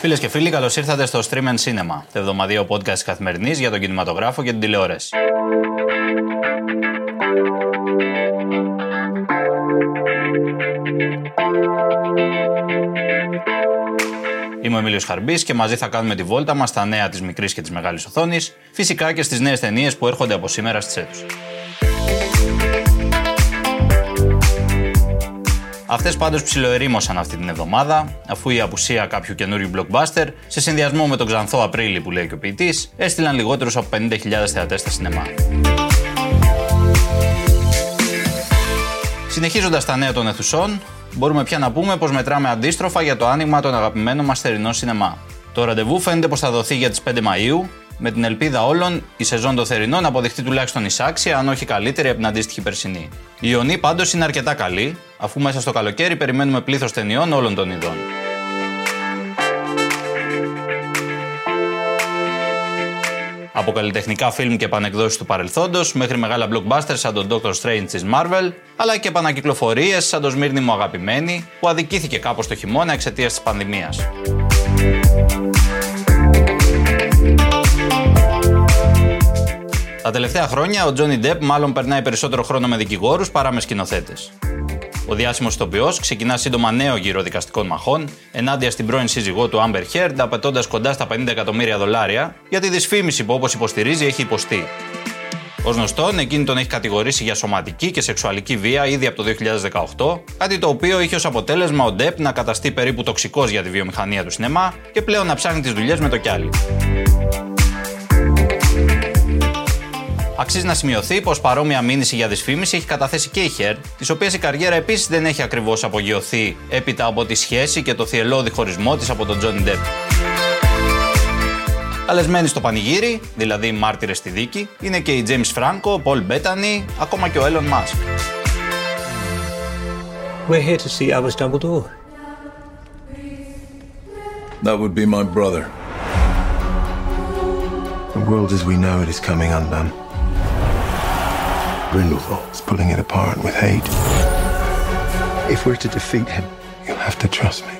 Φίλες και φίλοι, καλώς ήρθατε στο Stream and Cinema, το εβδομαδιαίο podcast καθημερινής για τον κινηματογράφο και την τηλεόραση. Είμαι ο Εμίλιος Χαρμπής και μαζί θα κάνουμε τη βόλτα μας στα νέα της μικρής και της μεγάλης οθόνης, φυσικά και στις νέες ταινίες που έρχονται από σήμερα στις αίθουσες. Αυτές πάντως ψιλοερήμωσαν αυτή την εβδομάδα, αφού η απουσία κάποιου καινούριου blockbuster, σε συνδυασμό με τον ξανθό Απρίλη που λέει και ο ποιητής, έστειλαν λιγότερους από 50.000 θεατές στα σινεμά. Συνεχίζοντας τα νέα των αιθουσών, μπορούμε πια να πούμε πως μετράμε αντίστροφα για το άνοιγμα των αγαπημένων μας θερινών σινεμά. Το ραντεβού φαίνεται πως θα δοθεί για τις 5 Μαου, με την ελπίδα όλων η σεζόν των θερινών να αποδειχτεί τουλάχιστον εισάξια, αν όχι καλύτερη από την αντίστοιχη περσινή. Η Ιωνή πάντως είναι αρκετά καλή, αφού μέσα στο καλοκαίρι περιμένουμε πλήθος ταινιών όλων των ειδών. Από καλλιτεχνικά φιλμ και επανεκδόσεις του παρελθόντος μέχρι μεγάλα blockbusters σαν τον Doctor Strange της Marvel, αλλά και επανακυκλοφορίες σαν το Σμύρνη μου αγαπημένη, που αδικήθηκε κάπως το χειμώνα εξαιτίας της πανδημίας. Τα τελευταία χρόνια ο Τζόνι Ντεπ μάλλον περνάει περισσότερο χρόνο με δικηγόρους παρά με σκηνοθέτες. Ο διάσημος ηθοποιό ξεκινά σύντομα νέο γύρο δικαστικών μαχών ενάντια στην πρώην σύζυγό του Amber Heard, απαιτώντας κοντά στα 50 εκατομμύρια δολάρια για τη δυσφήμιση που όπως υποστηρίζει έχει υποστεί. Ω γνωστόν, εκείνη τον έχει κατηγορήσει για σωματική και σεξουαλική βία ήδη από το 2018, κάτι το οποίο είχε ως αποτέλεσμα ο Ντεπ να καταστεί περίπου τοξικός για τη βιομηχανία του σινεμά και πλέον να ψάχνει τις δουλειές με το κιάλι. Αξίζει να σημειωθεί πως παρόμοια μήνυση για δυσφήμιση έχει καταθέσει και η Χέρ, της οποίας η καριέρα επίσης δεν έχει ακριβώς απογειωθεί έπειτα από τη σχέση και το θυελώδη χωρισμό της από τον Τζόνι Ντεπ. Καλεσμένοι στο πανηγύρι, δηλαδή μάρτυρες στη δίκη, είναι και οι James Franco, Paul Bettany, ακόμα και ο Elon Musk. We're here to see Albus Dumbledore. That would be my brother. The world as we know it is coming undone. Grindelwald's pulling it apart with hate. If we're to defeat him, you'll have to trust me.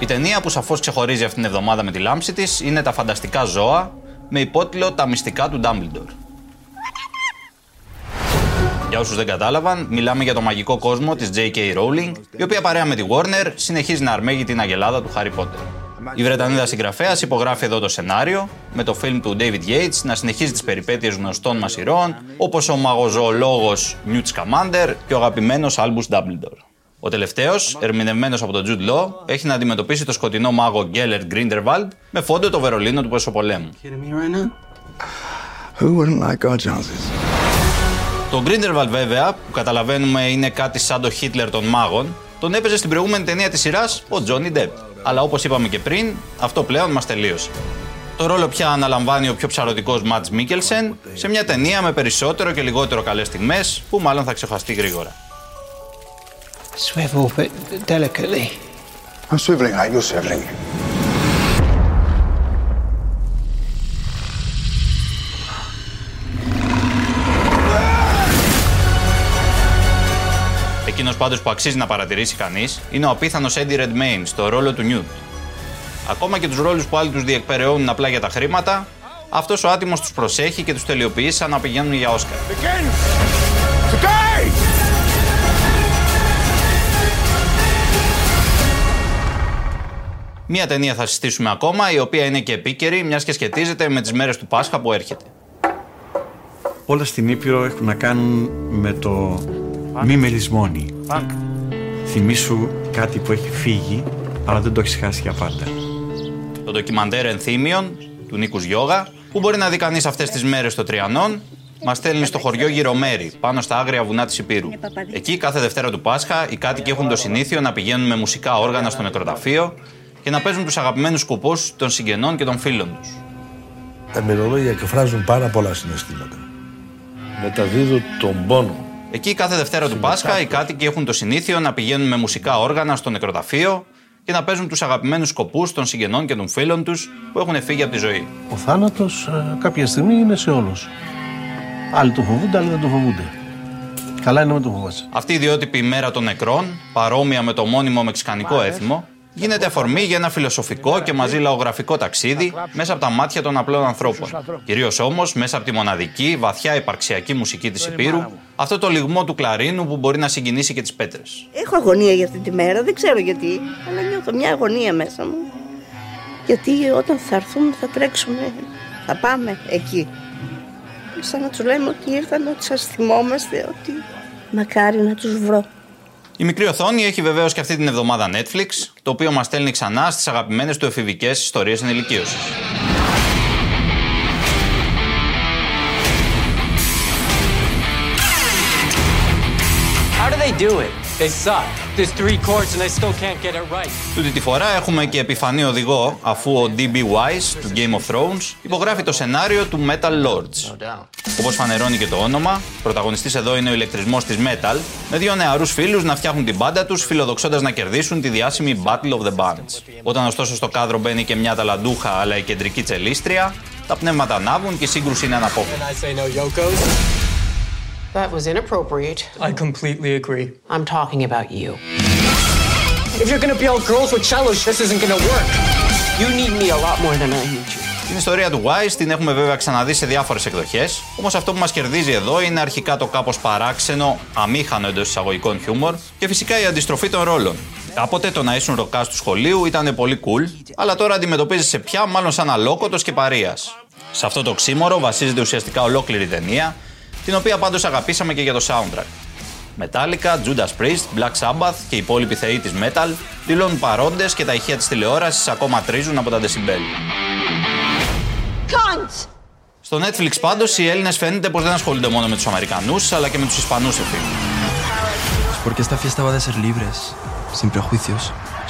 Η ταινία που σαφώς ξεχωρίζει αυτήν την εβδομάδα με τη λάμψη της είναι τα φανταστικά ζώα με υπότιτλο Τα μυστικά του Dumbledore. Για όσους δεν κατάλαβαν, μιλάμε για το μαγικό κόσμο της J.K. Rowling, η οποία παρέα με τη Warner συνεχίζει να αρμέγει την αγελάδα του Harry Potter. Η Βρετανίδα συγγραφέας υπογράφει εδώ το σενάριο, με το φιλμ του David Yates να συνεχίζει τις περιπέτειες γνωστών μας ηρώων, όπως ο μαγοζωολόγος Newt Scamander και ο αγαπημένος Albus Dumbledore. Ο τελευταίος, ερμηνευμένος από τον Jude Law, έχει να αντιμετωπίσει το σκοτεινό μάγο Gellert Grindelwald με φόντο το Βερολίνο του Πεσοπολέμου. Who wouldn't like our chances? Το Grindelwald βέβαια, που καταλαβαίνουμε είναι κάτι σαν το Χίτλερ των μάγων, τον έπαιζε στην προηγούμενη ταινία της σειράς ο Johnny Depp. Αλλά όπως είπαμε και πριν, αυτό πλέον μας τελείωσε. Το ρόλο πια αναλαμβάνει ο πιο ψαρωτικός Ματς Μίκελσεν σε μια ταινία με περισσότερο και λιγότερο καλές στιγμές που μάλλον θα ξεχαστεί γρήγορα. Swivel, but delicately. I'm swiveling like you're swiveling. Πάντως που αξίζει να παρατηρήσει κανείς είναι ο απίθανος Eddie Redmayne στο ρόλο του Νιούτ. Ακόμα και τους ρόλους που άλλοι τους διεκπεραιώνουν απλά για τα χρήματα, αυτός ο άτιμος τους προσέχει και τους τελειοποιεί σαν να πηγαίνουν για Όσκαρ. Μία ταινία θα συστήσουμε ακόμα, η οποία είναι και επίκαιρη, μιας και σχετίζεται με τις μέρες του Πάσχα που έρχεται. Όλα στην Ήπειρο έχουν να κάνουν με το μη μελισμόνι. Θυμήσου κάτι που έχει φύγει, αλλά δεν το έχεις χάσει για πάντα. Το ντοκιμαντέρ Ενθύμιον του Νίκους Γιώγα, που μπορεί να δει κανείς αυτές τις μέρες στο Τριανόν, μας στέλνει στο χωριό Γυρομέρι, πάνω στα άγρια βουνά της Υπήρου. Εκεί, κάθε Δευτέρα του Πάσχα, οι κάτοικοι έχουν το συνήθειο να πηγαίνουν με μουσικά όργανα στο νεκροταφείο και να παίζουν τους αγαπημένους σκοπού των συγγενών και των φίλων τους. Τα μυρολόγια εκφράζουν πάρα πολλά συναισθήματα. Μεταδίδουν τον πόνο. Εκεί, κάθε Δευτέρα του Πάσχα, οι κάτοικοι έχουν το συνήθειο να πηγαίνουν με μουσικά όργανα στο νεκροταφείο και να παίζουν τους αγαπημένους σκοπούς των συγγενών και των φίλων τους που έχουν φύγει από τη ζωή. Ο θάνατος κάποια στιγμή είναι σε όλους. Άλλοι το φοβούνται, άλλοι δεν το φοβούνται. Καλά είναι να μην το φοβάσαι. Αυτή η ιδιότυπη ημέρα των νεκρών, παρόμοια με το μόνιμο μεξικανικό έθιμο, γίνεται αφορμή για ένα φιλοσοφικό και μαζί λαογραφικό ταξίδι μέσα από τα μάτια των απλών ανθρώπων. Κυρίως όμως μέσα από τη μοναδική, βαθιά υπαρξιακή μουσική της Υπήρου, αυτό το λιγμό του κλαρίνου που μπορεί να συγκινήσει και τις πέτρες. Έχω αγωνία για αυτή τη μέρα, δεν ξέρω γιατί, αλλά νιώθω μια αγωνία μέσα μου. Γιατί όταν θα έρθουν θα τρέξουμε, θα πάμε εκεί. Σαν να τους λέμε ότι ήρθαν, ότι σα θυμόμαστε, ότι μακάρι να τους βρω. Η μικρή οθόνη έχει βεβαίως και αυτή την εβδομάδα Netflix, το οποίο μας στέλνει ξανά στις αγαπημένες του εφηβικές ιστορίες ενηλικίωσης. How do they do it? They suck. There's three chords and I still can't get it right. Τούτη τη φορά έχουμε και επιφανή οδηγό, αφού ο D.B. Wise του Game of Thrones υπογράφει το σενάριο του Metal Lords. Όπως φανερώνει και το όνομα, πρωταγωνιστής εδώ είναι ο ηλεκτρισμός της Metal, με δύο νεαρούς φίλους να φτιάχνουν την μπάντα τους, φιλοδοξώντας να κερδίσουν τη διάσημη Battle of the Bands. Όταν ωστόσο στο κάδρο μπαίνει και μια ταλαντούχα αλλά η κεντρική τσελίστρια, τα πνεύματα ανάβουν και η σύγκρουση είναι αναπόφευκτη. That was inappropriate. I completely agree. I'm talking about you. If you're gonna be all girls with cellos, this isn't gonna work. You need me a lot more than I need you. Την ιστορία του Wise την έχουμε βέβαια ξαναδεί σε διάφορες εκδοχές, όμως αυτό που μας κερδίζει εδώ είναι αρχικά το κάπως παράξενο, αμήχανο εντός εισαγωγικών χιούμορ και φυσικά η αντιστροφή των ρόλων. Κάποτε το να ήσουν ροκάς του σχολείου ήταν πολύ cool, αλλά τώρα αντιμετωπίζεσαι πια μάλλον σαν αλόκοτος και παρείας. Σε αυτό το ξύμορο βασίζεται ουσιαστικά ολόκληρη η ταινία, την οποία πάντως αγαπήσαμε και για το soundtrack. Metallica, Judas Priest, Black Sabbath και οι υπόλοιποι θεοί της metal δηλώνουν παρόντες και τα ηχεία της τηλεόρασης ακόμα τρίζουν από τα decibel. Στο Netflix πάντως οι Έλληνες φαίνεται πως δεν ασχολούνται μόνο με τους Αμερικανούς αλλά και με τους Ισπανούς εφήμους. Porque esta fiesta va de ser libres, sin prejuicios,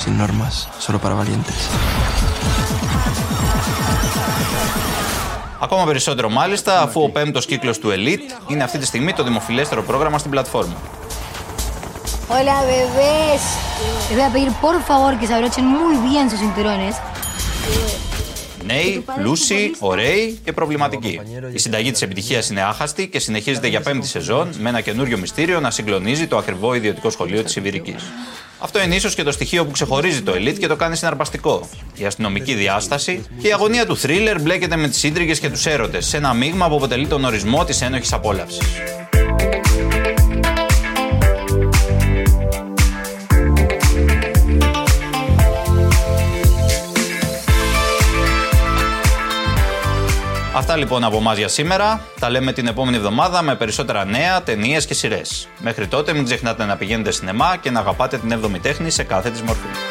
sin normas, solo para valientes. Ακόμα περισσότερο μάλιστα αφού ο πέμπτος κύκλος του Elite είναι αυτή τη στιγμή το δημοφιλέστερο πρόγραμμα στην πλατφόρμα. Hola, bebés. Les voy a pedir por favor que se abrochen muy bien sus cinturones. Νέοι, πλούσιοι, ωραίοι και προβληματικοί. Η συνταγή της επιτυχίας είναι άχαστη και συνεχίζεται για πέμπτη σεζόν με ένα καινούριο μυστήριο να συγκλονίζει το ακριβό ιδιωτικό σχολείο της Ιβηρική. Αυτό είναι ίσως και το στοιχείο που ξεχωρίζει το Elite και το κάνει συναρπαστικό. Η αστυνομική διάσταση και η αγωνία του θρίλερ μπλέκεται με τις ίντριγες και τους έρωτες σε ένα μείγμα που αποτελεί τον ορισμό της ένοχης απόλαυσης. Αυτά λοιπόν από εμάς για σήμερα. Τα λέμε την επόμενη εβδομάδα με περισσότερα νέα, ταινίες και σειρές. Μέχρι τότε μην ξεχνάτε να πηγαίνετε σινεμά και να αγαπάτε την 7η τέχνη σε κάθε της μορφή.